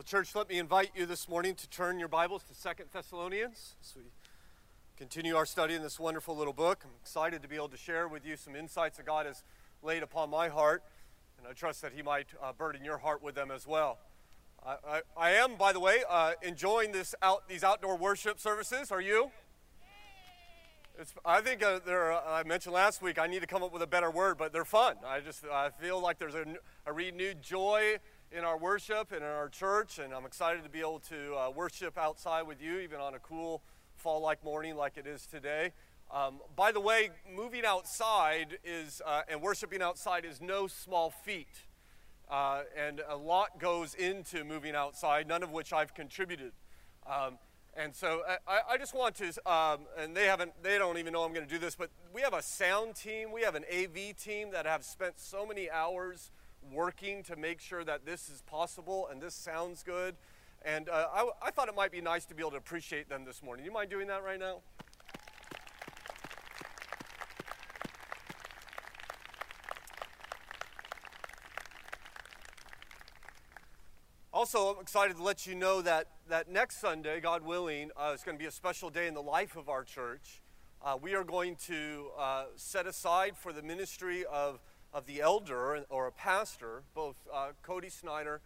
Well, church, let me invite you this morning to turn your Bibles to Second Thessalonians as we continue our study in this wonderful little book. I'm excited to be able to share with you some insights that God has laid upon my heart, and I trust that He might uh, burden your heart with them as well. I, I, I am, by the way, uh, enjoying this out, these outdoor worship services. Are you? It's, I think uh, they're, uh, I mentioned last week, I need to come up with a better word, but they're fun. I just I feel like there's a, a renewed joy in our worship and in our church, and I'm excited to be able to uh, worship outside with you, even on a cool fall like morning like it is today. Um, by the way, moving outside is, uh, and worshiping outside is no small feat. Uh, and a lot goes into moving outside, none of which I've contributed. Um, and so uh, I, I, just want to, um, and they haven't, they don't even know I'm going to do this, but we have a sound team, we have an AV team that have spent so many hours working to make sure that this is possible and this sounds good. And uh, I, I thought it might be nice to be able to appreciate them this morning. You mind doing that right now? Also, I'm excited to let you know that, that next Sunday, God willing, uh, is going to be a special day in the life of our church. Uh, we are going to uh, set aside for the ministry of of the elder or a pastor, both uh, Cody Snyder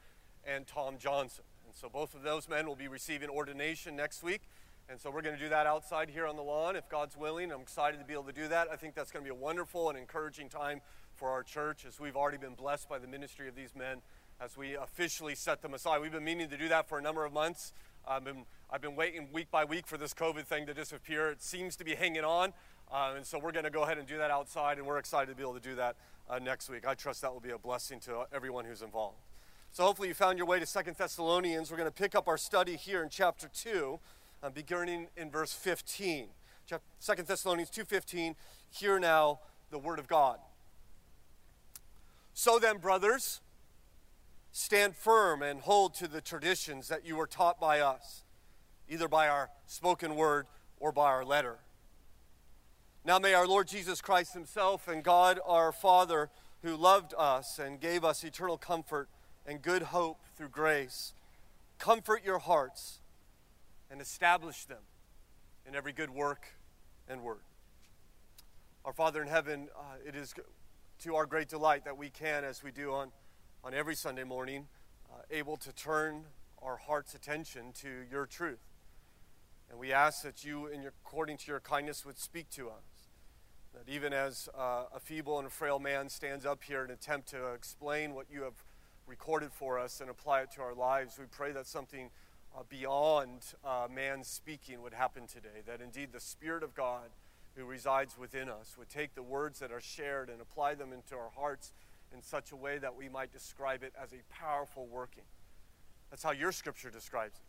and Tom Johnson. And so both of those men will be receiving ordination next week. And so we're going to do that outside here on the lawn if God's willing. I'm excited to be able to do that. I think that's going to be a wonderful and encouraging time for our church as we've already been blessed by the ministry of these men as we officially set them aside. We've been meaning to do that for a number of months. I've been, I've been waiting week by week for this COVID thing to disappear. It seems to be hanging on. Uh, and so we're going to go ahead and do that outside, and we're excited to be able to do that uh, next week. I trust that will be a blessing to everyone who's involved. So hopefully you found your way to Second Thessalonians. We're going to pick up our study here in chapter 2, uh, beginning in verse 15. Second Thessalonians 2.15, hear now the word of God. So then, brothers, stand firm and hold to the traditions that you were taught by us, either by our spoken word or by our letter now may our Lord Jesus Christ Himself and God our Father, who loved us and gave us eternal comfort and good hope through grace, comfort your hearts and establish them in every good work and word. Our Father in heaven, uh, it is to our great delight that we can, as we do on, on every Sunday morning, uh, able to turn our heart's attention to your truth. And we ask that you, in your, according to your kindness, would speak to us. That even as uh, a feeble and frail man stands up here and attempt to explain what you have recorded for us and apply it to our lives, we pray that something uh, beyond uh, man speaking would happen today. That indeed the Spirit of God who resides within us would take the words that are shared and apply them into our hearts in such a way that we might describe it as a powerful working. That's how your scripture describes it.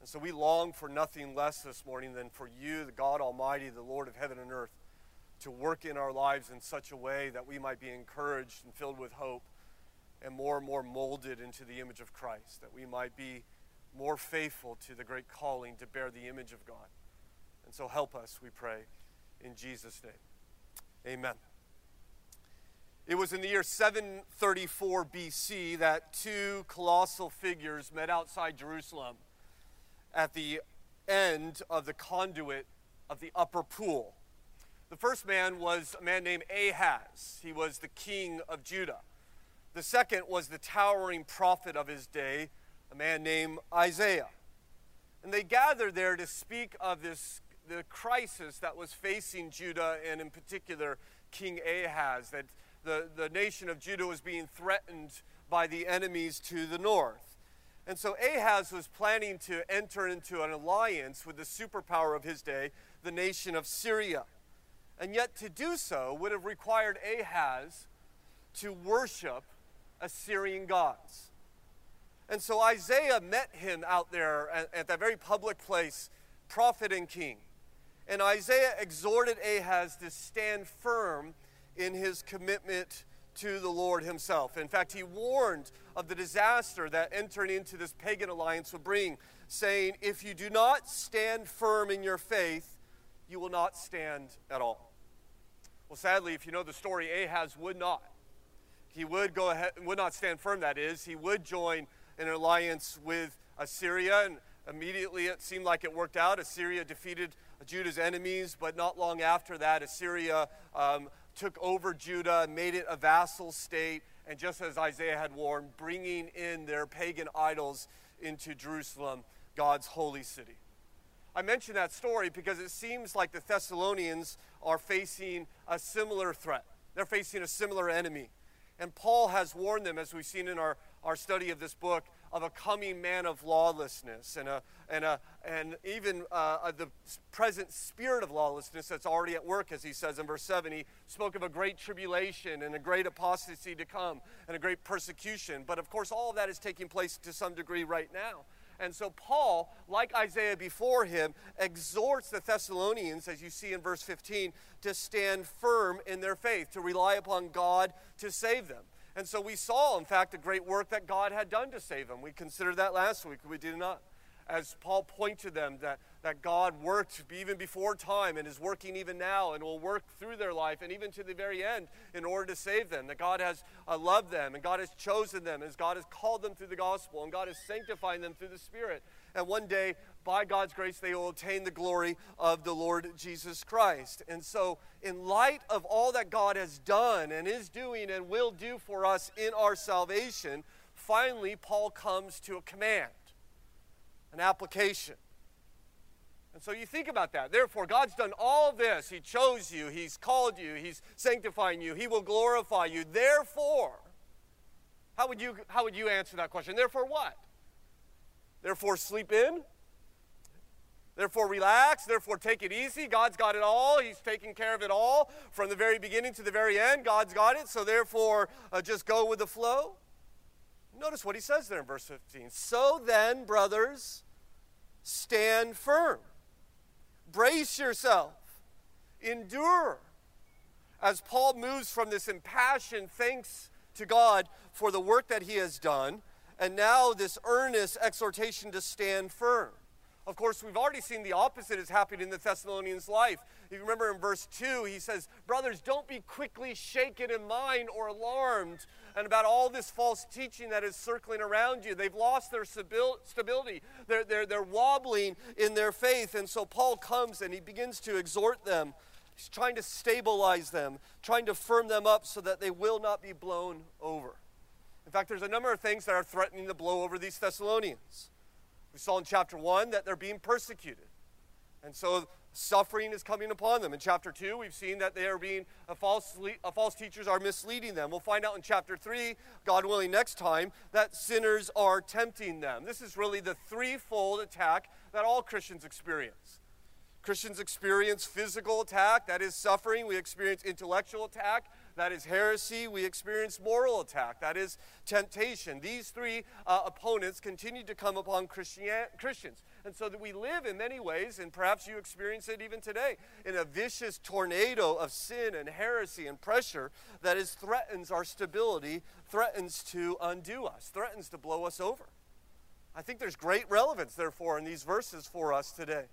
And so we long for nothing less this morning than for you, the God Almighty, the Lord of heaven and earth to work in our lives in such a way that we might be encouraged and filled with hope and more and more molded into the image of Christ, that we might be more faithful to the great calling to bear the image of God. And so help us, we pray, in Jesus' name. Amen. It was in the year 734 BC that two colossal figures met outside Jerusalem at the end of the conduit of the upper pool. The first man was a man named Ahaz. He was the king of Judah. The second was the towering prophet of his day, a man named Isaiah. And they gathered there to speak of this the crisis that was facing Judah and in particular King Ahaz, that the, the nation of Judah was being threatened by the enemies to the north. And so Ahaz was planning to enter into an alliance with the superpower of his day, the nation of Assyria. And yet, to do so would have required Ahaz to worship Assyrian gods. And so Isaiah met him out there at, at that very public place, prophet and king. And Isaiah exhorted Ahaz to stand firm in his commitment to the Lord himself. In fact, he warned of the disaster that entering into this pagan alliance would bring, saying, If you do not stand firm in your faith, you will not stand at all. Well, sadly, if you know the story, Ahaz would not. He would go ahead, would not stand firm, that is. He would join an alliance with Assyria, and immediately it seemed like it worked out. Assyria defeated Judah's enemies, but not long after that, Assyria um, took over Judah made it a vassal state, and just as Isaiah had warned, bringing in their pagan idols into Jerusalem, God's holy city. I mention that story because it seems like the Thessalonians are facing a similar threat. They're facing a similar enemy. And Paul has warned them, as we've seen in our, our study of this book, of a coming man of lawlessness and, a, and, a, and even uh, the present spirit of lawlessness that's already at work, as he says in verse 7. He spoke of a great tribulation and a great apostasy to come and a great persecution. But of course, all of that is taking place to some degree right now. And so, Paul, like Isaiah before him, exhorts the Thessalonians, as you see in verse 15, to stand firm in their faith, to rely upon God to save them. And so, we saw, in fact, the great work that God had done to save them. We considered that last week, we did not as Paul pointed to them that, that God worked even before time and is working even now and will work through their life and even to the very end in order to save them. That God has uh, loved them and God has chosen them as God has called them through the gospel and God is sanctifying them through the Spirit. And one day, by God's grace, they will attain the glory of the Lord Jesus Christ. And so, in light of all that God has done and is doing and will do for us in our salvation, finally, Paul comes to a command an application. And so you think about that. Therefore, God's done all this. He chose you, He's called you, He's sanctifying you, He will glorify you. Therefore, how would you, how would you answer that question? Therefore, what? Therefore, sleep in? Therefore, relax. Therefore, take it easy. God's got it all. He's taking care of it all from the very beginning to the very end. God's got it. So, therefore, uh, just go with the flow. Notice what he says there in verse 15. So then, brothers, stand firm, brace yourself, endure. As Paul moves from this impassioned thanks to God for the work that he has done, and now this earnest exhortation to stand firm. Of course, we've already seen the opposite is happening in the Thessalonians' life. If you remember in verse 2, he says, Brothers, don't be quickly shaken in mind or alarmed and about all this false teaching that is circling around you. They've lost their stability, they're, they're, they're wobbling in their faith. And so Paul comes and he begins to exhort them. He's trying to stabilize them, trying to firm them up so that they will not be blown over. In fact, there's a number of things that are threatening to blow over these Thessalonians. We saw in chapter 1 that they're being persecuted. And so suffering is coming upon them. In chapter 2, we've seen that they are being, a false, a false teachers are misleading them. We'll find out in chapter 3, God willing, next time, that sinners are tempting them. This is really the threefold attack that all Christians experience. Christians experience physical attack, that is suffering. We experience intellectual attack, that is heresy. We experience moral attack, that is temptation. These three uh, opponents continue to come upon Christian- Christians. And so that we live in many ways, and perhaps you experience it even today, in a vicious tornado of sin and heresy and pressure that is threatens our stability, threatens to undo us, threatens to blow us over. I think there's great relevance, therefore, in these verses for us today.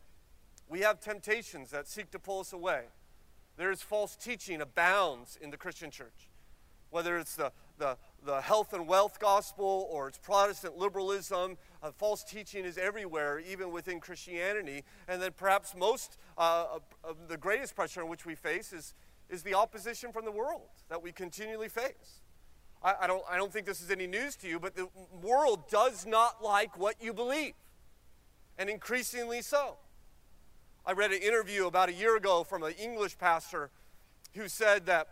We have temptations that seek to pull us away. There's false teaching abounds in the Christian church. Whether it's the, the, the health and wealth gospel or it's Protestant liberalism, uh, false teaching is everywhere, even within Christianity. And then perhaps most, uh, of the greatest pressure in which we face is, is the opposition from the world that we continually face. I, I, don't, I don't think this is any news to you, but the world does not like what you believe, and increasingly so. I read an interview about a year ago from an English pastor who said that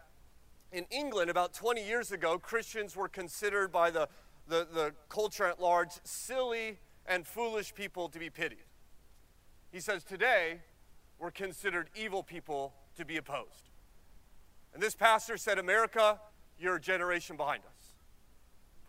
in England, about 20 years ago, Christians were considered by the, the, the culture at large silly and foolish people to be pitied. He says today, we're considered evil people to be opposed. And this pastor said, America, you're a generation behind us.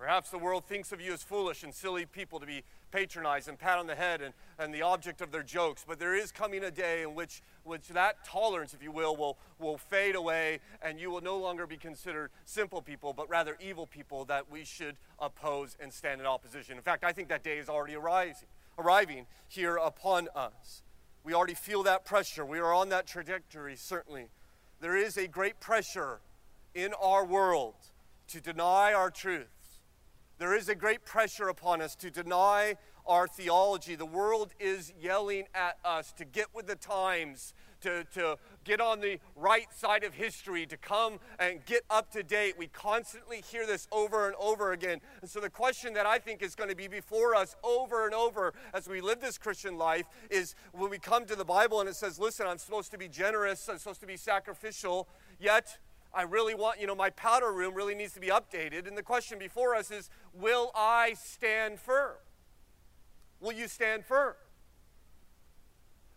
Perhaps the world thinks of you as foolish and silly people to be patronized and pat on the head and, and the object of their jokes. But there is coming a day in which, which that tolerance, if you will, will, will fade away and you will no longer be considered simple people, but rather evil people that we should oppose and stand in opposition. In fact, I think that day is already arising, arriving here upon us. We already feel that pressure. We are on that trajectory, certainly. There is a great pressure in our world to deny our truth There is a great pressure upon us to deny our theology. The world is yelling at us to get with the times, to, to get on the right side of history, to come and get up to date. We constantly hear this over and over again. And so, the question that I think is going to be before us over and over as we live this Christian life is when we come to the Bible and it says, Listen, I'm supposed to be generous, I'm supposed to be sacrificial, yet I really want, you know, my powder room really needs to be updated. And the question before us is, Will I stand firm? Will you stand firm?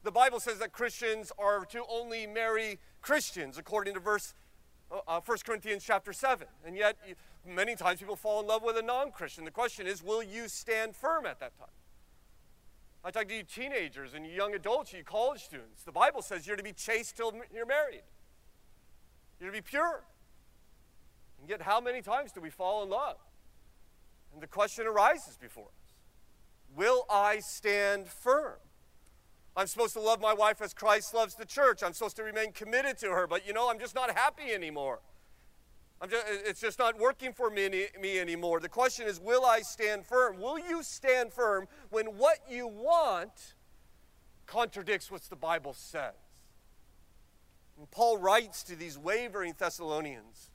The Bible says that Christians are to only marry Christians, according to verse uh, 1 uh, Corinthians chapter 7. And yet, many times people fall in love with a non Christian. The question is, will you stand firm at that time? I talk to you teenagers and you young adults, you college students. The Bible says you're to be chaste till you're married, you're to be pure. And yet, how many times do we fall in love? And the question arises before us Will I stand firm? I'm supposed to love my wife as Christ loves the church. I'm supposed to remain committed to her, but you know, I'm just not happy anymore. Just, it's just not working for me, me anymore. The question is, will I stand firm? Will you stand firm when what you want contradicts what the Bible says? And Paul writes to these wavering Thessalonians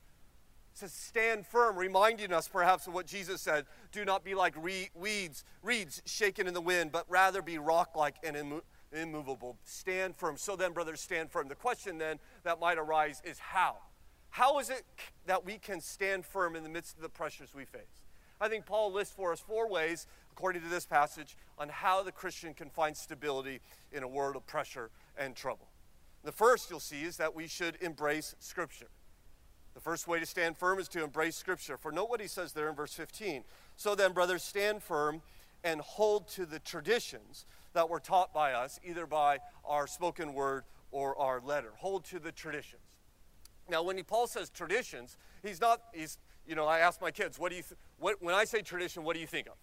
says, Stand firm, reminding us perhaps of what Jesus said do not be like re- weeds, reeds shaken in the wind, but rather be rock like and immo- immovable. Stand firm. So then, brothers, stand firm. The question then that might arise is how? How is it that we can stand firm in the midst of the pressures we face? I think Paul lists for us four ways, according to this passage, on how the Christian can find stability in a world of pressure and trouble. The first you'll see is that we should embrace Scripture. The first way to stand firm is to embrace Scripture. For note what he says there in verse 15. So then, brothers, stand firm and hold to the traditions that were taught by us, either by our spoken word or our letter. Hold to the traditions. Now, when he, Paul says traditions, he's not, he's, you know, I ask my kids, what do you, th- what, when I say tradition, what do you think of?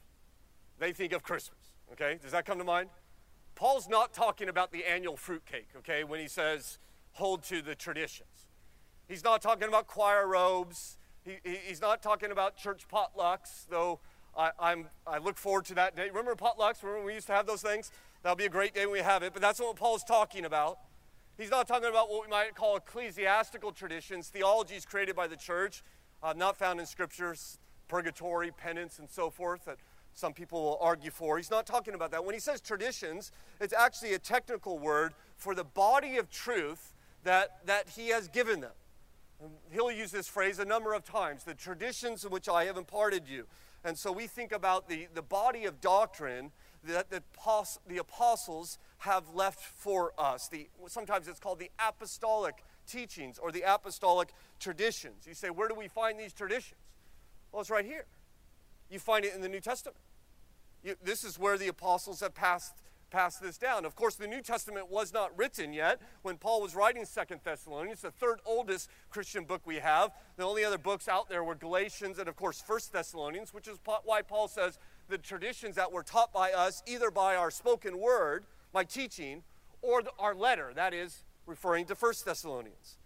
They think of Christmas, okay? Does that come to mind? Paul's not talking about the annual fruitcake, okay, when he says hold to the traditions. He's not talking about choir robes. He, he, he's not talking about church potlucks, though I, I'm, I look forward to that day. Remember potlucks? Remember we used to have those things? That'll be a great day when we have it, but that's what Paul's talking about. He's not talking about what we might call ecclesiastical traditions, theologies created by the church, uh, not found in scriptures, purgatory, penance, and so forth, that some people will argue for. He's not talking about that. When he says traditions, it's actually a technical word for the body of truth that, that he has given them. He'll use this phrase a number of times the traditions which I have imparted you. And so we think about the, the body of doctrine that the, the apostles have left for us. The, sometimes it's called the apostolic teachings or the apostolic traditions. You say, where do we find these traditions? Well, it's right here. You find it in the New Testament. You, this is where the apostles have passed pass this down. Of course, the New Testament was not written yet when Paul was writing Second Thessalonians, the third oldest Christian book we have. The only other books out there were Galatians and, of course, First Thessalonians, which is why Paul says the traditions that were taught by us, either by our spoken word, my teaching, or our letter, that is, referring to First Thessalonians.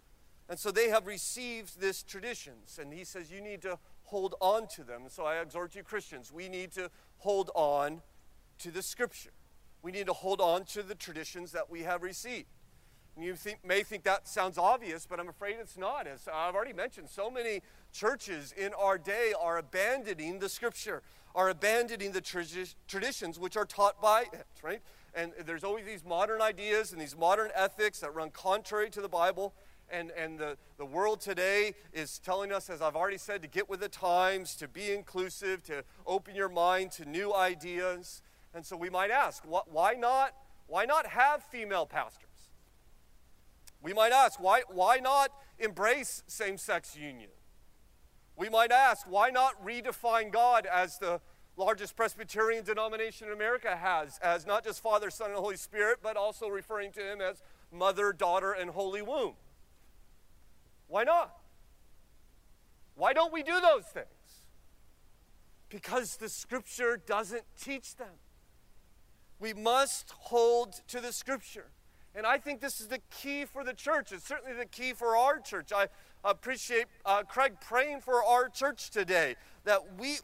And so they have received this traditions, and he says you need to hold on to them. So I exhort you, Christians, we need to hold on to the Scripture. We need to hold on to the traditions that we have received. And you think, may think that sounds obvious, but I'm afraid it's not. As I've already mentioned, so many churches in our day are abandoning the scripture, are abandoning the tradi- traditions which are taught by it, right? And there's always these modern ideas and these modern ethics that run contrary to the Bible. And, and the, the world today is telling us, as I've already said, to get with the times, to be inclusive, to open your mind to new ideas. And so we might ask, why not, why not have female pastors? We might ask, why, why not embrace same sex union? We might ask, why not redefine God as the largest Presbyterian denomination in America has, as not just Father, Son, and Holy Spirit, but also referring to Him as Mother, Daughter, and Holy Womb? Why not? Why don't we do those things? Because the Scripture doesn't teach them. We must hold to the scripture. And I think this is the key for the church. It's certainly the key for our church. I appreciate uh, Craig praying for our church today that we,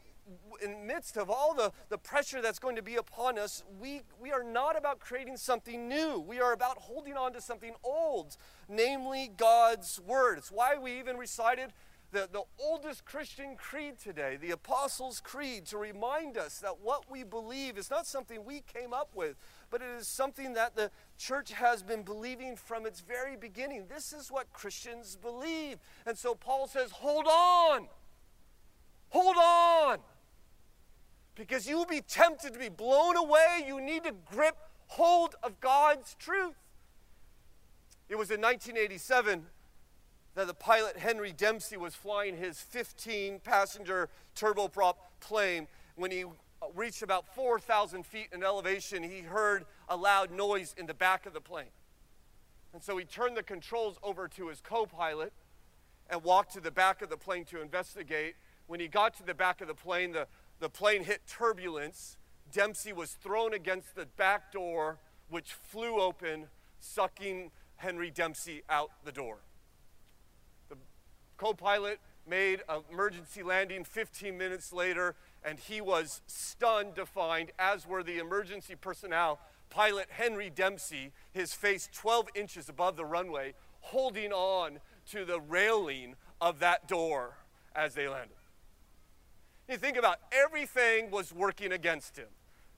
in the midst of all the, the pressure that's going to be upon us, we, we are not about creating something new. We are about holding on to something old, namely God's Word. It's why we even recited the, the oldest Christian creed today, the Apostles' Creed, to remind us that what we believe is not something we came up with, but it is something that the church has been believing from its very beginning. This is what Christians believe. And so Paul says, hold on. Hold on. Because you will be tempted to be blown away. You need to grip hold of God's truth. It was in 1987 that the pilot Henry Dempsey was flying his 15 passenger turboprop plane. When he uh, reached about 4,000 feet in elevation, he heard a loud noise in the back of the plane. And so he turned the controls over to his co pilot and walked to the back of the plane to investigate. When he got to the back of the plane, the, the plane hit turbulence. Dempsey was thrown against the back door, which flew open, sucking Henry Dempsey out the door. The co pilot made an emergency landing 15 minutes later, and he was stunned to find, as were the emergency personnel, pilot Henry Dempsey, his face 12 inches above the runway, holding on to the railing of that door as they landed. You think about everything was working against him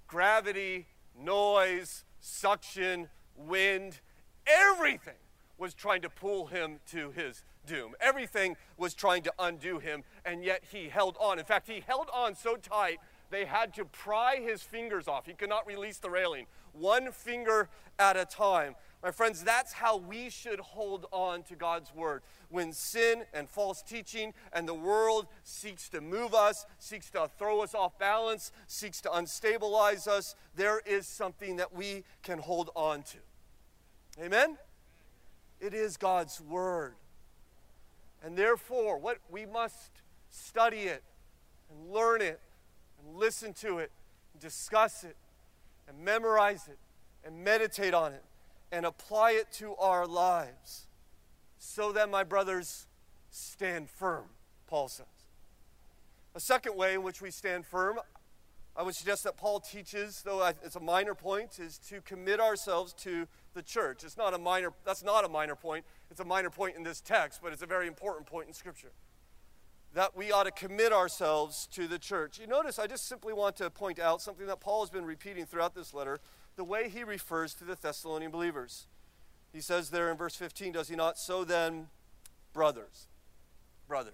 gravity, noise, suction, wind, everything was trying to pull him to his doom. Everything was trying to undo him, and yet he held on. In fact, he held on so tight they had to pry his fingers off. He could not release the railing, one finger at a time. My friends, that's how we should hold on to God's word. When sin and false teaching and the world seeks to move us, seeks to throw us off balance, seeks to unstabilize us, there is something that we can hold on to. Amen? It is God's word. And therefore, what we must study it and learn it and listen to it and discuss it and memorize it and meditate on it and apply it to our lives so that my brothers stand firm, Paul says. A second way in which we stand firm, I would suggest that Paul teaches, though it's a minor point, is to commit ourselves to the church. It's not a minor, that's not a minor point. It's a minor point in this text, but it's a very important point in Scripture. That we ought to commit ourselves to the church. You notice, I just simply want to point out something that Paul has been repeating throughout this letter the way he refers to the Thessalonian believers. He says there in verse 15, does he not? So then, brothers. Brothers.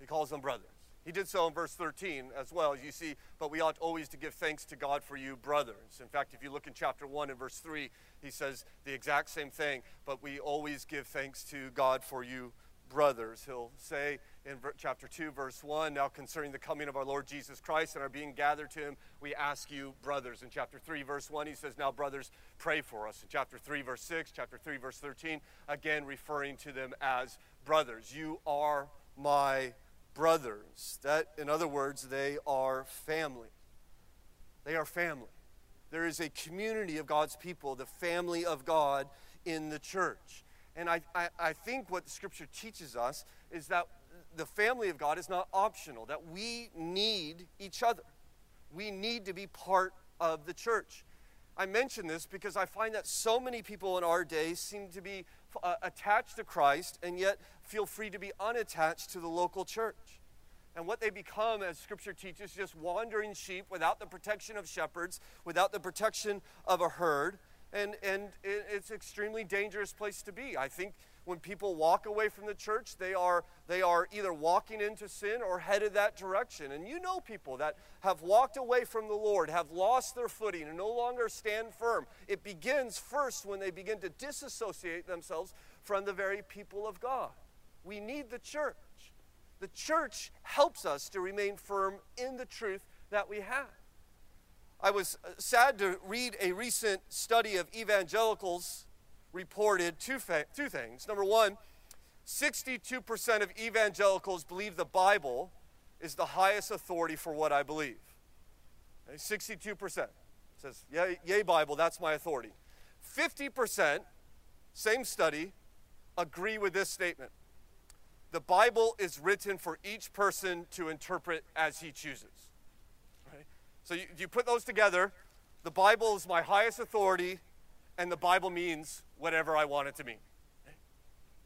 He calls them brothers. He did so in verse 13 as well, you see, but we ought always to give thanks to God for you, brothers. In fact, if you look in chapter 1 and verse 3, he says the exact same thing, but we always give thanks to God for you, brothers. He'll say in chapter 2, verse 1, now concerning the coming of our Lord Jesus Christ and our being gathered to him, we ask you, brothers. In chapter 3, verse 1, he says, now, brothers, pray for us. In chapter 3, verse 6, chapter 3, verse 13, again referring to them as brothers. You are my brothers. That, in other words, they are family. They are family. There is a community of God's people, the family of God in the church. And I, I, I think what the scripture teaches us is that the family of God is not optional, that we need each other. We need to be part of the church. I mention this because I find that so many people in our day seem to be uh, attached to Christ and yet feel free to be unattached to the local church. And what they become, as Scripture teaches, just wandering sheep without the protection of shepherds, without the protection of a herd. And, and it's an extremely dangerous place to be. I think when people walk away from the church, they are, they are either walking into sin or headed that direction. And you know people that have walked away from the Lord, have lost their footing, and no longer stand firm. It begins first when they begin to disassociate themselves from the very people of God. We need the church. The church helps us to remain firm in the truth that we have. I was uh, sad to read a recent study of evangelicals reported two, fa- two things. Number one, 62% of evangelicals believe the Bible is the highest authority for what I believe. Okay, 62% says, yay, yay, Bible, that's my authority. 50%, same study, agree with this statement. the Bible is written for each person to interpret as he chooses. Right? So you, you put those together. The Bible is my highest authority, and the Bible means whatever I want it to mean.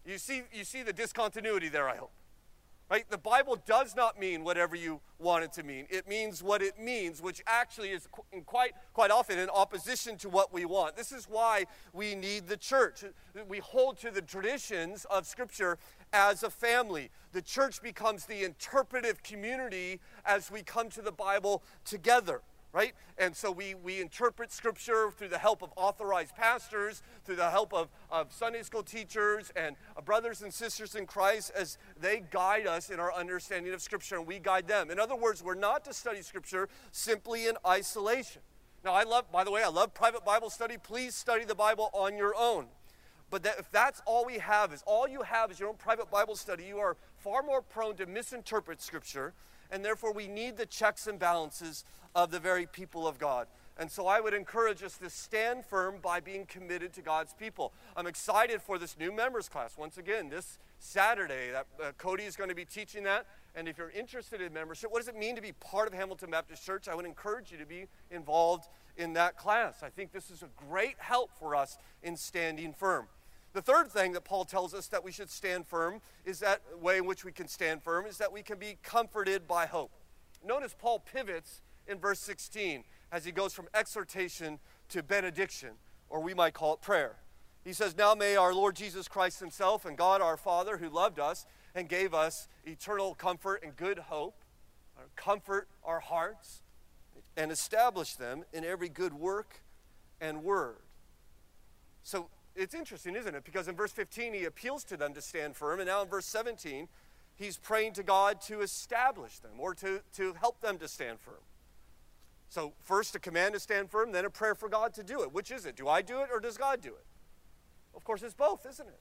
You see, you see the discontinuity there, I hope. Right? The Bible does not mean whatever you want it to mean. It means what it means, which actually is quite, quite often in opposition to what we want. This is why we need the church. We hold to the traditions of Scripture as a family. The church becomes the interpretive community as we come to the Bible together right? And so we, we interpret Scripture through the help of authorized pastors, through the help of, of Sunday school teachers and uh, brothers and sisters in Christ as they guide us in our understanding of Scripture and we guide them. In other words, we're not to study Scripture simply in isolation. Now, I love, by the way, I love private Bible study. Please study the Bible on your own. But that, if that's all we have, is all you have is your own private Bible study, you are far more prone to misinterpret Scripture and therefore we need the checks and balances of the very people of God. And so I would encourage us to stand firm by being committed to God's people. I'm excited for this new members class. Once again, this Saturday, that, uh, Cody is going to be teaching that. And if you're interested in membership, what does it mean to be part of Hamilton Baptist Church? I would encourage you to be involved in that class. I think this is a great help for us in standing firm. The third thing that Paul tells us that we should stand firm is that way in which we can stand firm is that we can be comforted by hope. Notice Paul pivots in verse 16 as he goes from exhortation to benediction, or we might call it prayer. He says, Now may our Lord Jesus Christ Himself and God our Father, who loved us and gave us eternal comfort and good hope, comfort our hearts and establish them in every good work and word. So it's interesting, isn't it? Because in verse 15, he appeals to them to stand firm. And now in verse 17, he's praying to God to establish them or to, to help them to stand firm. So, first a command to stand firm, then a prayer for God to do it. Which is it? Do I do it or does God do it? Of course, it's both, isn't it?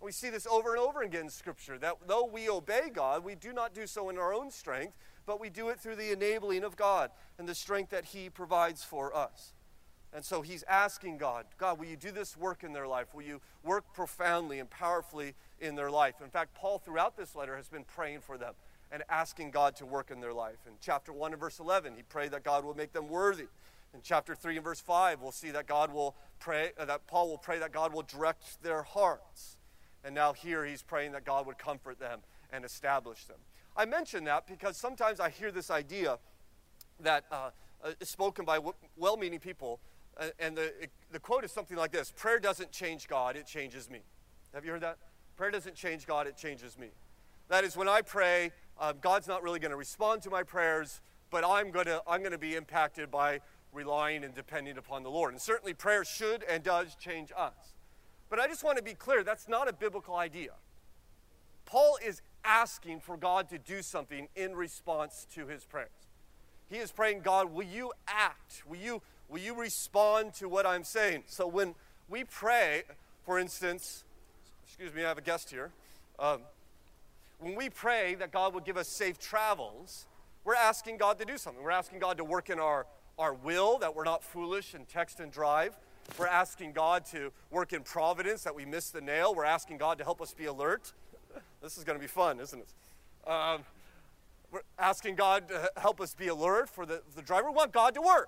We see this over and over again in Scripture that though we obey God, we do not do so in our own strength, but we do it through the enabling of God and the strength that He provides for us. And so he's asking God, God, will you do this work in their life? Will you work profoundly and powerfully in their life? In fact, Paul, throughout this letter, has been praying for them and asking God to work in their life. In chapter 1 and verse 11, he prayed that God will make them worthy. In chapter 3 and verse 5, we'll see that God will pray, uh, that Paul will pray that God will direct their hearts. And now here he's praying that God would comfort them and establish them. I mention that because sometimes I hear this idea that uh, uh, spoken by well meaning people and the, the quote is something like this Prayer doesn't change God, it changes me. Have you heard that? Prayer doesn't change God, it changes me. That is, when I pray, um, God's not really going to respond to my prayers, but I'm going to I'm going to be impacted by relying and depending upon the Lord. And certainly, prayer should and does change us. But I just want to be clear that's not a biblical idea. Paul is asking for God to do something in response to his prayers. He is praying, God, will you act? Will you Will you respond to what I'm saying? So when we pray, for instance, excuse me, I have a guest here. Um, when we pray that God will give us safe travels, we're asking God to do something. We're asking God to work in our, our will, that we're not foolish and text and drive. We're asking God to work in providence, that we miss the nail. We're asking God to help us be alert. this is going to be fun, isn't it? Um, we're asking God to help us be alert for the, the driver. We want God to work.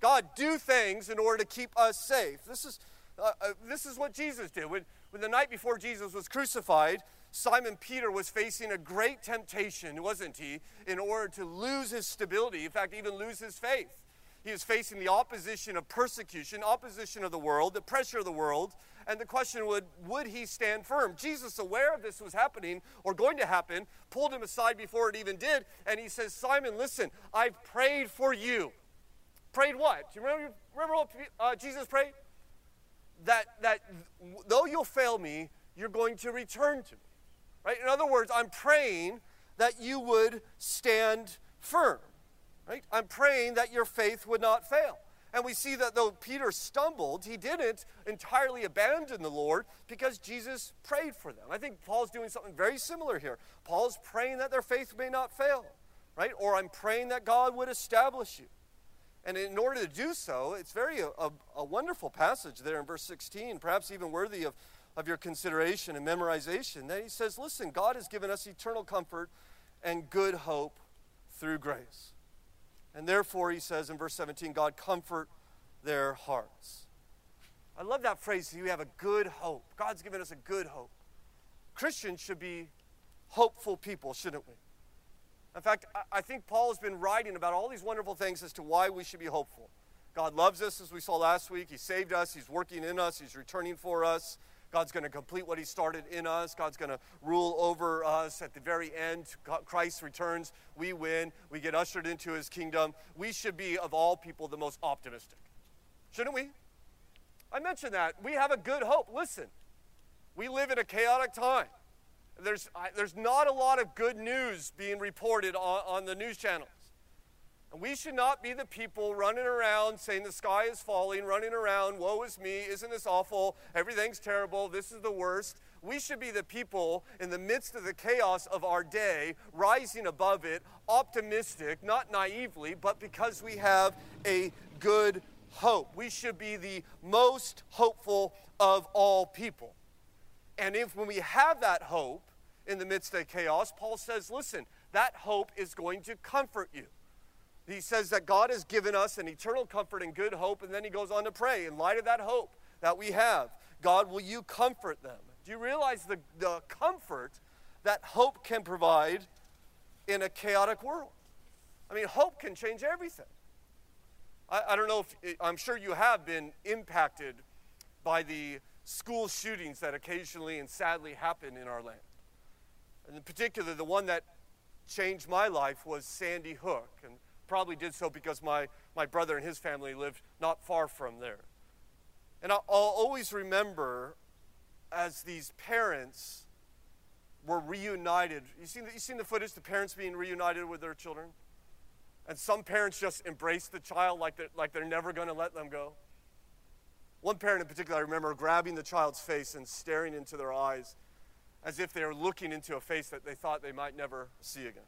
God, do things in order to keep us safe. This is, uh, uh, this is what Jesus did. When, when the night before Jesus was crucified, Simon Peter was facing a great temptation, wasn't he, in order to lose his stability, in fact, even lose his faith. He was facing the opposition of persecution, opposition of the world, the pressure of the world, and the question would, would he stand firm? Jesus, aware of this was happening or going to happen, pulled him aside before it even did, and he says, Simon, listen, I've prayed for you prayed what? Do you remember, remember what uh, Jesus prayed? That, that though you'll fail me, you're going to return to me. Right? In other words, I'm praying that you would stand firm. Right? I'm praying that your faith would not fail. And we see that though Peter stumbled, he didn't entirely abandon the Lord because Jesus prayed for them. I think Paul's doing something very similar here. Paul's praying that their faith may not fail, right? Or I'm praying that God would establish you. And in order to do so, it's very a, a, a, wonderful passage there in verse 16, perhaps even worthy of of your consideration and memorization. That he says, Listen, God has given us eternal comfort and good hope through grace. And therefore, he says in verse 17, God comfort their hearts. I love that phrase, you have a good hope. God's given us a good hope. Christians should be hopeful people, shouldn't we? In fact, I think Paul has been writing about all these wonderful things as to why we should be hopeful. God loves us, as we saw last week. He saved us, He's working in us, He's returning for us. God's going to complete what He started in us. God's going to rule over us at the very end. Christ returns. We win. We get ushered into His kingdom. We should be, of all people, the most optimistic. Shouldn't we? I mentioned that. We have a good hope. Listen, we live in a chaotic time. There's, there's not a lot of good news being reported on, on the news channels. And we should not be the people running around saying the sky is falling, running around, woe is me, isn't this awful, everything's terrible, this is the worst. We should be the people in the midst of the chaos of our day, rising above it, optimistic, not naively, but because we have a good hope. We should be the most hopeful of all people. And if when we have that hope in the midst of chaos, Paul says, listen, that hope is going to comfort you. He says that God has given us an eternal comfort and good hope, and then he goes on to pray, in light of that hope that we have, God, will you comfort them? Do you realize the, the comfort that hope can provide in a chaotic world? I mean, hope can change everything. I, I don't know if, I'm sure you have been impacted by the school shootings that occasionally and sadly happen in our land. And in particular, the one that changed my life was Sandy Hook, and probably did so because my, my brother and his family lived not far from there. And I'll, always remember as these parents were reunited. You seen, the, you seen the footage, the parents being reunited with their children? And some parents just embrace the child like they're, like they're never going to let them go. One parent in particular, I remember grabbing the child's face and staring into their eyes as if they were looking into a face that they thought they might never see again.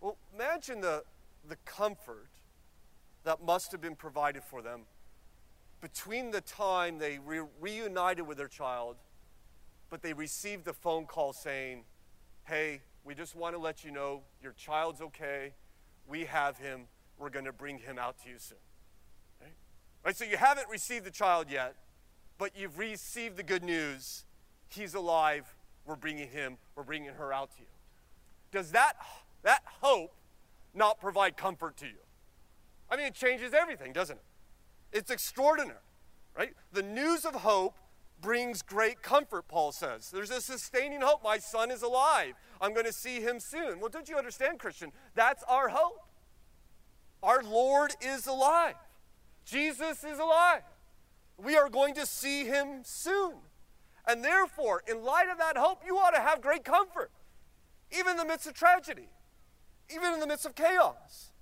Well, imagine the, the comfort that must have been provided for them between the time they re- reunited with their child, but they received the phone call saying, Hey, we just want to let you know your child's okay. We have him. We're going to bring him out to you soon. Right? So you haven't received the child yet, but you've received the good news. He's alive. We're bringing him, we're bringing her out to you. Does that, that hope not provide comfort to you? I mean, it changes everything, doesn't it? It's extraordinary, right? The news of hope brings great comfort, Paul says. There's a sustaining hope. My son is alive. I'm going to see him soon. Well, don't you understand, Christian? That's our hope. Our Lord is alive. Jesus is alive. We are going to see him soon. And therefore, in light of that hope, you ought to have great comfort, even in the midst of tragedy, even in the midst of chaos.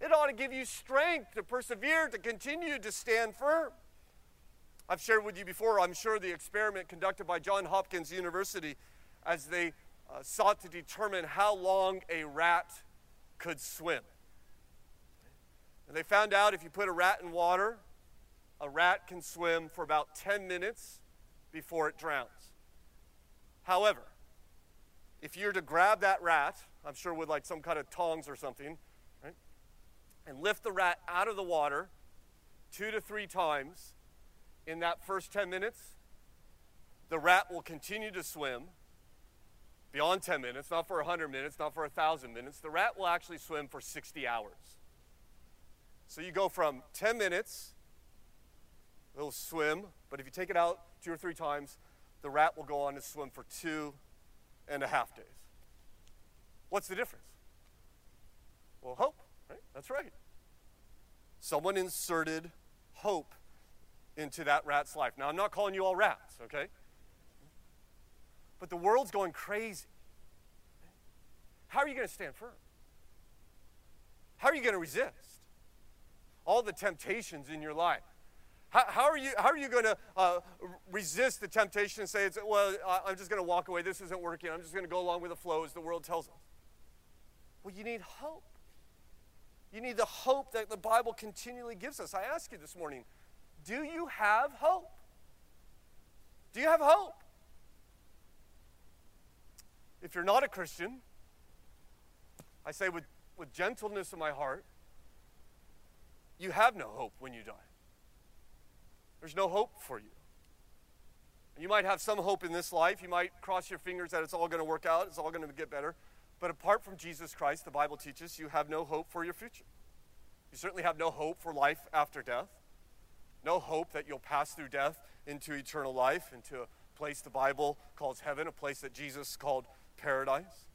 It ought to give you strength to persevere, to continue to stand firm. I've shared with you before, I'm sure, the experiment conducted by Johns Hopkins University as they uh, sought to determine how long a rat could swim. And they found out if you put a rat in water, a rat can swim for about 10 minutes before it drowns. However, if you're to grab that rat, I'm sure with like some kind of tongs or something, right, and lift the rat out of the water two to three times in that first 10 minutes, the rat will continue to swim beyond 10 minutes, not for 100 minutes, not for 1,000 minutes. The rat will actually swim for 60 hours. So you go from 10 minutes, it'll swim, but if you take it out two or three times, the rat will go on to swim for two and a half days. What's the difference? Well, hope, right? That's right. Someone inserted hope into that rat's life. Now, I'm not calling you all rats, okay? But the world's going crazy. How are you going to stand firm? How are you going to resist? All the temptations in your life. How, how are you, how are you going to uh, resist the temptation and say, it's, well, I'm just going to walk away. This isn't working. I'm just going to go along with the flow as the world tells us? Well, you need hope. You need the hope that the Bible continually gives us. I ask you this morning do you have hope? Do you have hope? If you're not a Christian, I say with, with gentleness in my heart, you have no hope when you die. There's no hope for you. You might have some hope in this life. You might cross your fingers that it's all going to work out, it's all going to get better. But apart from Jesus Christ, the Bible teaches you have no hope for your future. You certainly have no hope for life after death. No hope that you'll pass through death into eternal life, into a place the Bible calls heaven, a place that Jesus called paradise.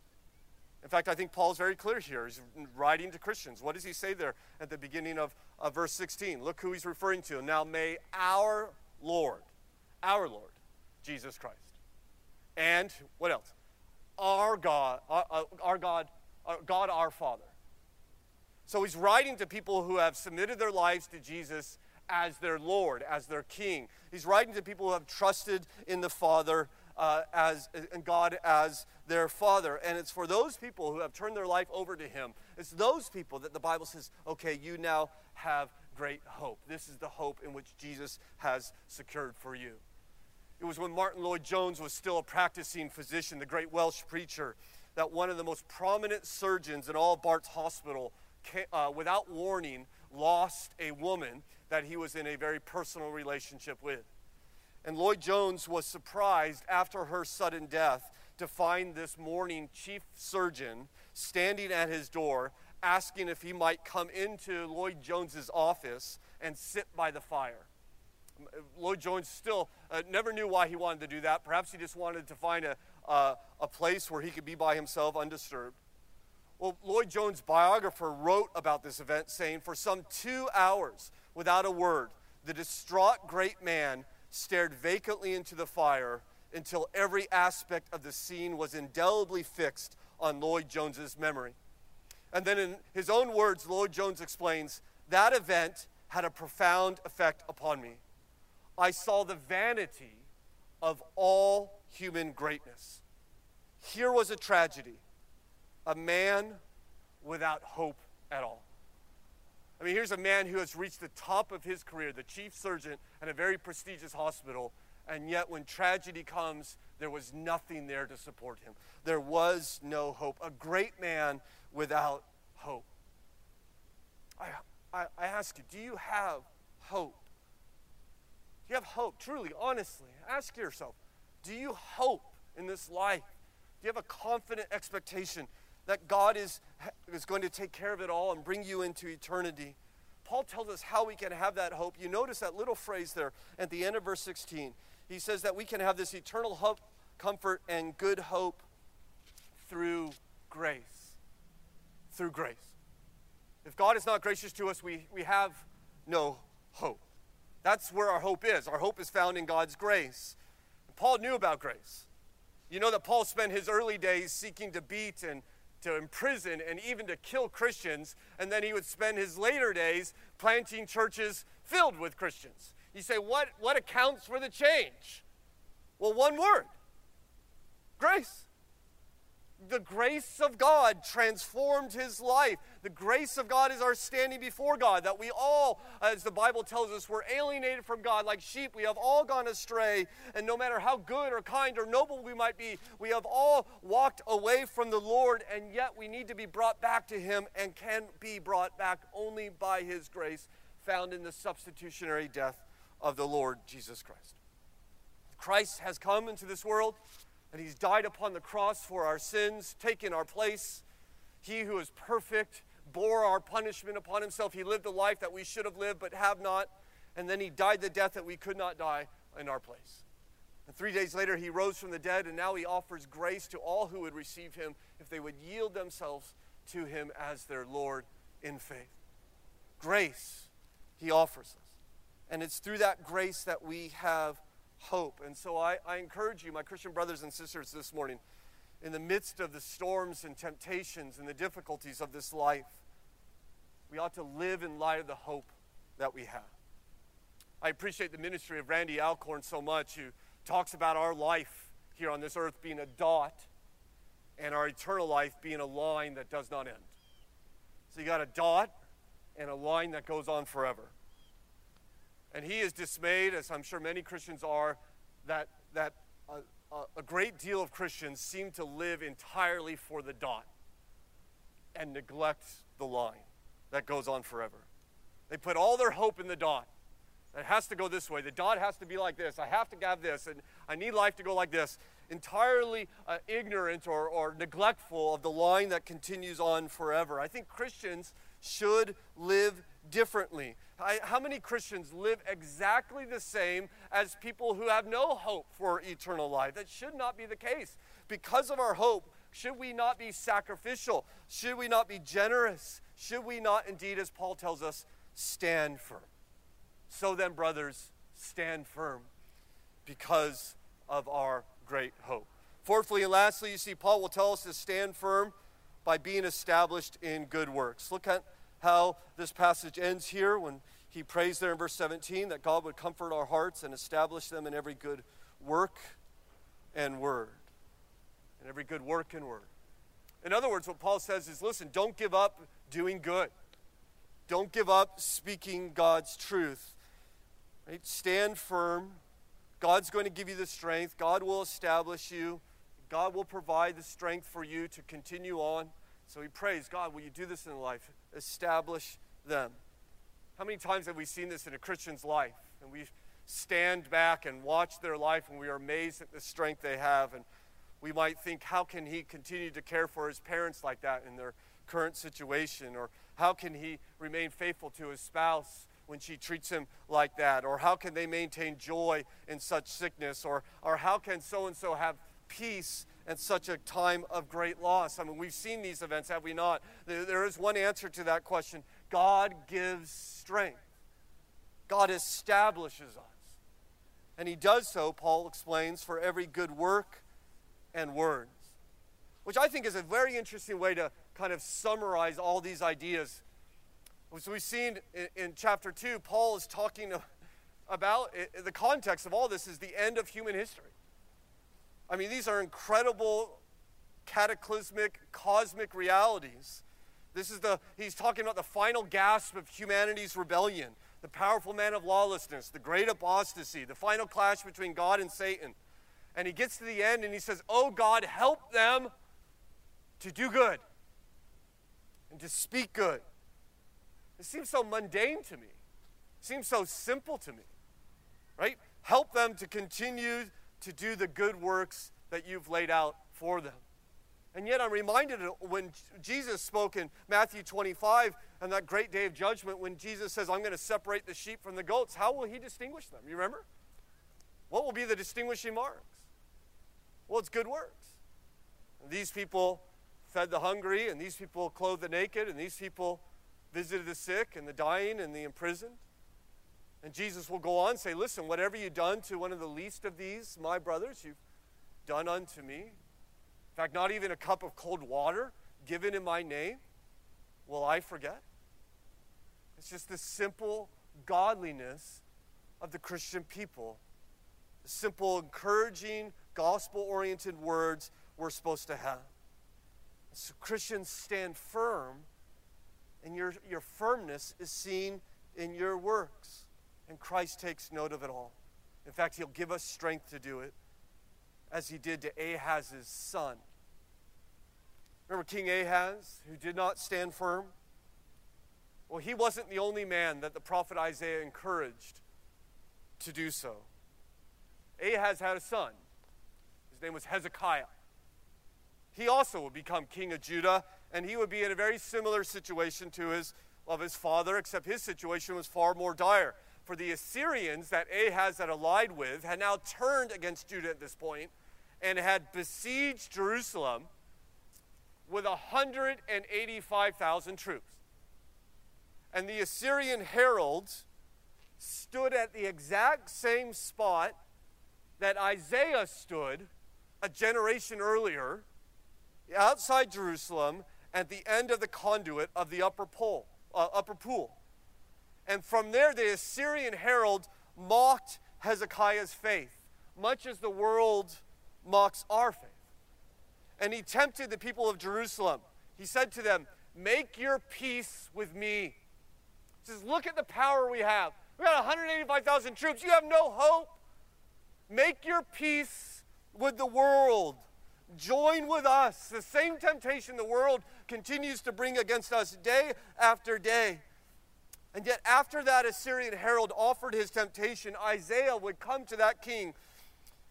In fact, I think Paul's very clear here. He's writing to Christians. What does he say there at the beginning of, of verse 16? Look who he's referring to. Now may our Lord, our Lord, Jesus Christ, and what else? Our God, our, uh, uh, our God, our God our Father. So he's writing to people who have submitted their lives to Jesus as their Lord, as their King. He's writing to people who have trusted in the Father uh, as and God as their Father. And it's for those people who have turned their life over to Him. It's those people that the Bible says, okay, you now have great hope. This is the hope in which Jesus has secured for you. It was when Martyn Lloyd-Jones was still a practicing physician, the great Welsh preacher, that one of the most prominent surgeons in all Bart's hospital, uh, without warning, lost a woman that he was in a very personal relationship with. And Lloyd-Jones was surprised after her sudden death to find this mourning chief surgeon standing at his door asking if he might come into Lloyd-Jones's office and sit by the fire. Lloyd-Jones still uh, never knew why he wanted to do that. Perhaps he just wanted to find a, uh, a place where he could be by himself undisturbed. Well, Lloyd-Jones' biographer wrote about this event saying, For some two hours, without a word, the distraught great man stared vacantly into the fire until every aspect of the scene was indelibly fixed on Lloyd-Jones's memory. And then, in his own words, Lloyd-Jones explains that event had a profound effect upon me. I saw the vanity of all human greatness. Here was a tragedy a man without hope at all. I mean, here's a man who has reached the top of his career, the chief surgeon at a very prestigious hospital, and yet when tragedy comes, there was nothing there to support him. There was no hope. A great man without hope. I, I, I ask you, do you have hope? Do you have hope? Truly, honestly, ask yourself do you hope in this life? Do you have a confident expectation that God is, is going to take care of it all and bring you into eternity? Paul tells us how we can have that hope. You notice that little phrase there at the end of verse 16. He says that we can have this eternal hope, comfort, and good hope through grace. Through grace. If God is not gracious to us, we, we have no hope. That's where our hope is. Our hope is found in God's grace. Paul knew about grace. You know that Paul spent his early days seeking to beat and to imprison and even to kill Christians, and then he would spend his later days planting churches filled with Christians. You say, what, what accounts for the change? Well, one word grace the grace of God transformed his life. The grace of God is our standing before God, that we all, as the Bible tells us, we're alienated from God like sheep. We have all gone astray, and no matter how good or kind or noble we might be, we have all walked away from the Lord, and yet we need to be brought back to him and can be brought back only by his grace found in the substitutionary death of the Lord Jesus Christ. Christ has come into this world and he's died upon the cross for our sins, taken our place. He who is perfect bore our punishment upon himself. He lived a life that we should have lived but have not, and then he died the death that we could not die in our place. And three days later, he rose from the dead, and now he offers grace to all who would receive him if they would yield themselves to him as their Lord in faith. Grace he offers us. And it's through that grace that we have hope. And so I, I encourage you, my Christian brothers and sisters, this morning, in the midst of the storms and temptations and the difficulties of this life, we ought to live in light of the hope that we have. I appreciate the ministry of Randy Alcorn so much, who talks about our life here on this earth being a dot and our eternal life being a line that does not end. So you got a dot and a line that goes on forever. And he is dismayed, as I'm sure many Christians are, that that a, a, great deal of Christians seem to live entirely for the dot and neglect the line that goes on forever. They put all their hope in the dot. It has to go this way. The dot has to be like this. I have to have this, and I need life to go like this. Entirely uh, ignorant or, or neglectful of the line that continues on forever. I think Christians should live differently. I, how many Christians live exactly the same as people who have no hope for eternal life? That should not be the case. Because of our hope, should we not be sacrificial? Should we not be generous? Should we not, indeed, as Paul tells us, stand firm? So then, brothers, stand firm because of our great hope. Fourthly and lastly, you see, Paul will tell us to stand firm by being established in good works. Look at how this passage ends here when he prays there in verse 17 that God would comfort our hearts and establish them in every good work and word. In every good work and word. In other words, what Paul says is listen, don't give up doing good. Don't give up speaking God's truth. Right? Stand firm. God's going to give you the strength. God will establish you. God will provide the strength for you to continue on. So he prays, God, will you do this in life? Establish them. How many times have we seen this in a Christian's life? And we stand back and watch their life and we are amazed at the strength they have. And we might think, how can he continue to care for his parents like that in their current situation? Or how can he remain faithful to his spouse when she treats him like that? Or how can they maintain joy in such sickness? Or, or how can so and so have peace in such a time of great loss? I mean, we've seen these events, have we not? There, is one answer to that question God gives strength, God establishes us. And he does so, Paul explains, for every good work and words, which I think is a very interesting way to kind of summarize all these ideas. As we've seen in, chapter 2, Paul is talking about the context of all this is the end of human history. I mean, these are incredible, cataclysmic, cosmic realities. This is the, he's talking about the final gasp of humanity's rebellion, the powerful man of lawlessness, the great apostasy, the final clash between God and Satan. And he gets to the end and he says, Oh God, help them to do good and to speak good. It seems so mundane to me. It seems so simple to me. Right? Help them to continue to do the good works that you've laid out for them. And yet I'm reminded when Jesus spoke in Matthew 25 on that great day of judgment when Jesus says, I'm going to separate the sheep from the goats, how will he distinguish them? You remember? What will be the distinguishing marks? Well, it's good works. And these people fed the hungry, and these people clothed the naked, and these people visited the sick and the dying and the imprisoned. And Jesus will go on and say, Listen, whatever you've done to one of the least of these, my brothers, you've done unto me. In fact, not even a cup of cold water given in my name will I forget. It's just the simple godliness of the Christian people. The simple, encouraging, gospel oriented words we're supposed to have. So Christians stand firm, and your, your firmness is seen in your works. And Christ takes note of it all. In fact, he'll give us strength to do it, as he did to Ahaz's son. Remember King Ahaz, who did not stand firm? Well, he wasn't the only man that the prophet Isaiah encouraged to do so. Ahaz had a son. His name was Hezekiah he also would become king of Judah, and he would be in a very similar situation to his of his father, except his situation was far more dire. For the Assyrians that Ahaz had allied with had now turned against Judah at this point and had besieged Jerusalem with 185,000 troops. And the Assyrian heralds stood at the exact same spot that Isaiah stood a generation earlier outside Jerusalem at the end of the conduit of the upper, pole, uh, upper pool. And from there, the Assyrian herald mocked Hezekiah's faith, much as the world mocks our faith. And he tempted the people of Jerusalem. He said to them, Make your peace with me. He says, Look at the power we have. We got 185,000 troops. You have no hope. Make your peace with the world. Join with us. The same temptation the world continues to bring against us day after day. And yet, after that Assyrian herald offered his temptation, Isaiah would come to that king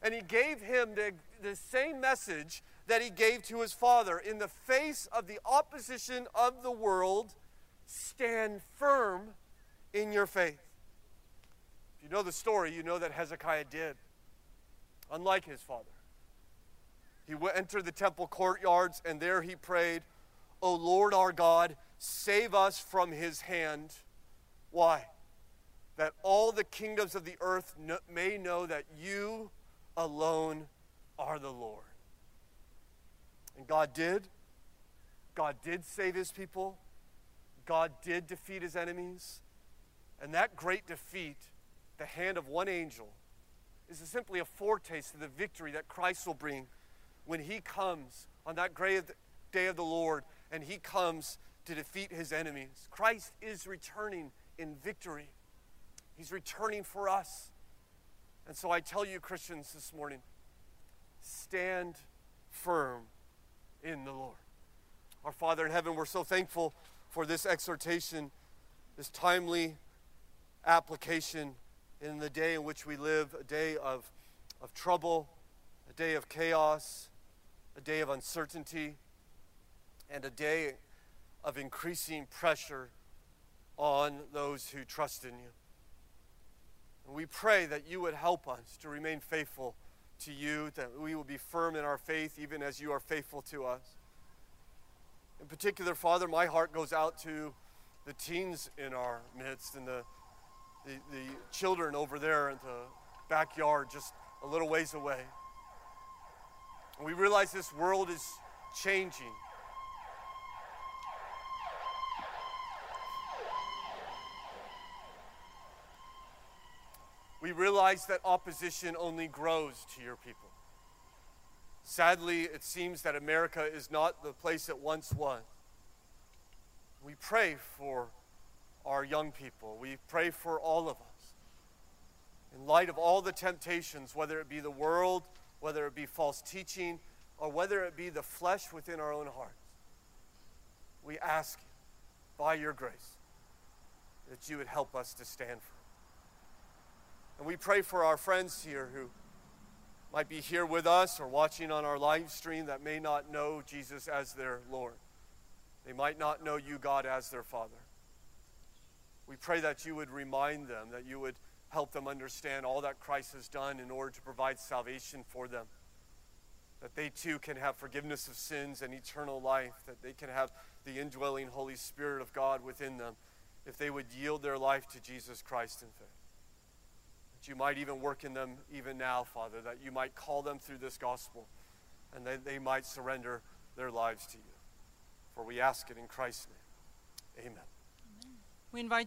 and he gave him the, the same message that he gave to his father. In the face of the opposition of the world, stand firm in your faith. If you know the story, you know that Hezekiah did, unlike his father. He entered the temple courtyards, and there he prayed, O Lord our God, save us from his hand. Why? That all the kingdoms of the earth may know that you alone are the Lord. And God did. God did save his people. God did defeat his enemies. And that great defeat, the hand of one angel, is simply a foretaste of the victory that Christ will bring when he comes on that great day of the Lord and he comes to defeat his enemies. Christ is returning in victory. He's returning for us. And so I tell you, Christians, this morning stand firm in the Lord. Our Father in heaven, we're so thankful for this exhortation, this timely application in the day in which we live, a day of, of trouble, a day of chaos, a day of uncertainty, and a day of increasing pressure on those who trust in you. And we pray that you would help us to remain faithful to you, that we will be firm in our faith even as you are faithful to us. In particular, Father, my heart goes out to the teens in our midst and the, the, the children over there in the backyard just a little ways away. And we realize this world is changing. We realize that opposition only grows to your people. Sadly, it seems that America is not the place it once was. We pray for our young people. We pray for all of us. In light of all the temptations, whether it be the world, whether it be false teaching, or whether it be the flesh within our own hearts, we ask you, by your grace, that you would help us to stand firm. And we pray for our friends here who might be here with us or watching on our live stream that may not know Jesus as their Lord. They might not know you, God, as their Father. We pray that you would remind them, that you would help them understand all that Christ has done in order to provide salvation for them. That they too can have forgiveness of sins and eternal life, that they can have the indwelling Holy Spirit of God within them if they would yield their life to Jesus Christ in faith that you might even work in them even now, Father, that you might call them through this gospel and that they might surrender their lives to you. For we ask it in Christ's name. Amen. Amen. We invite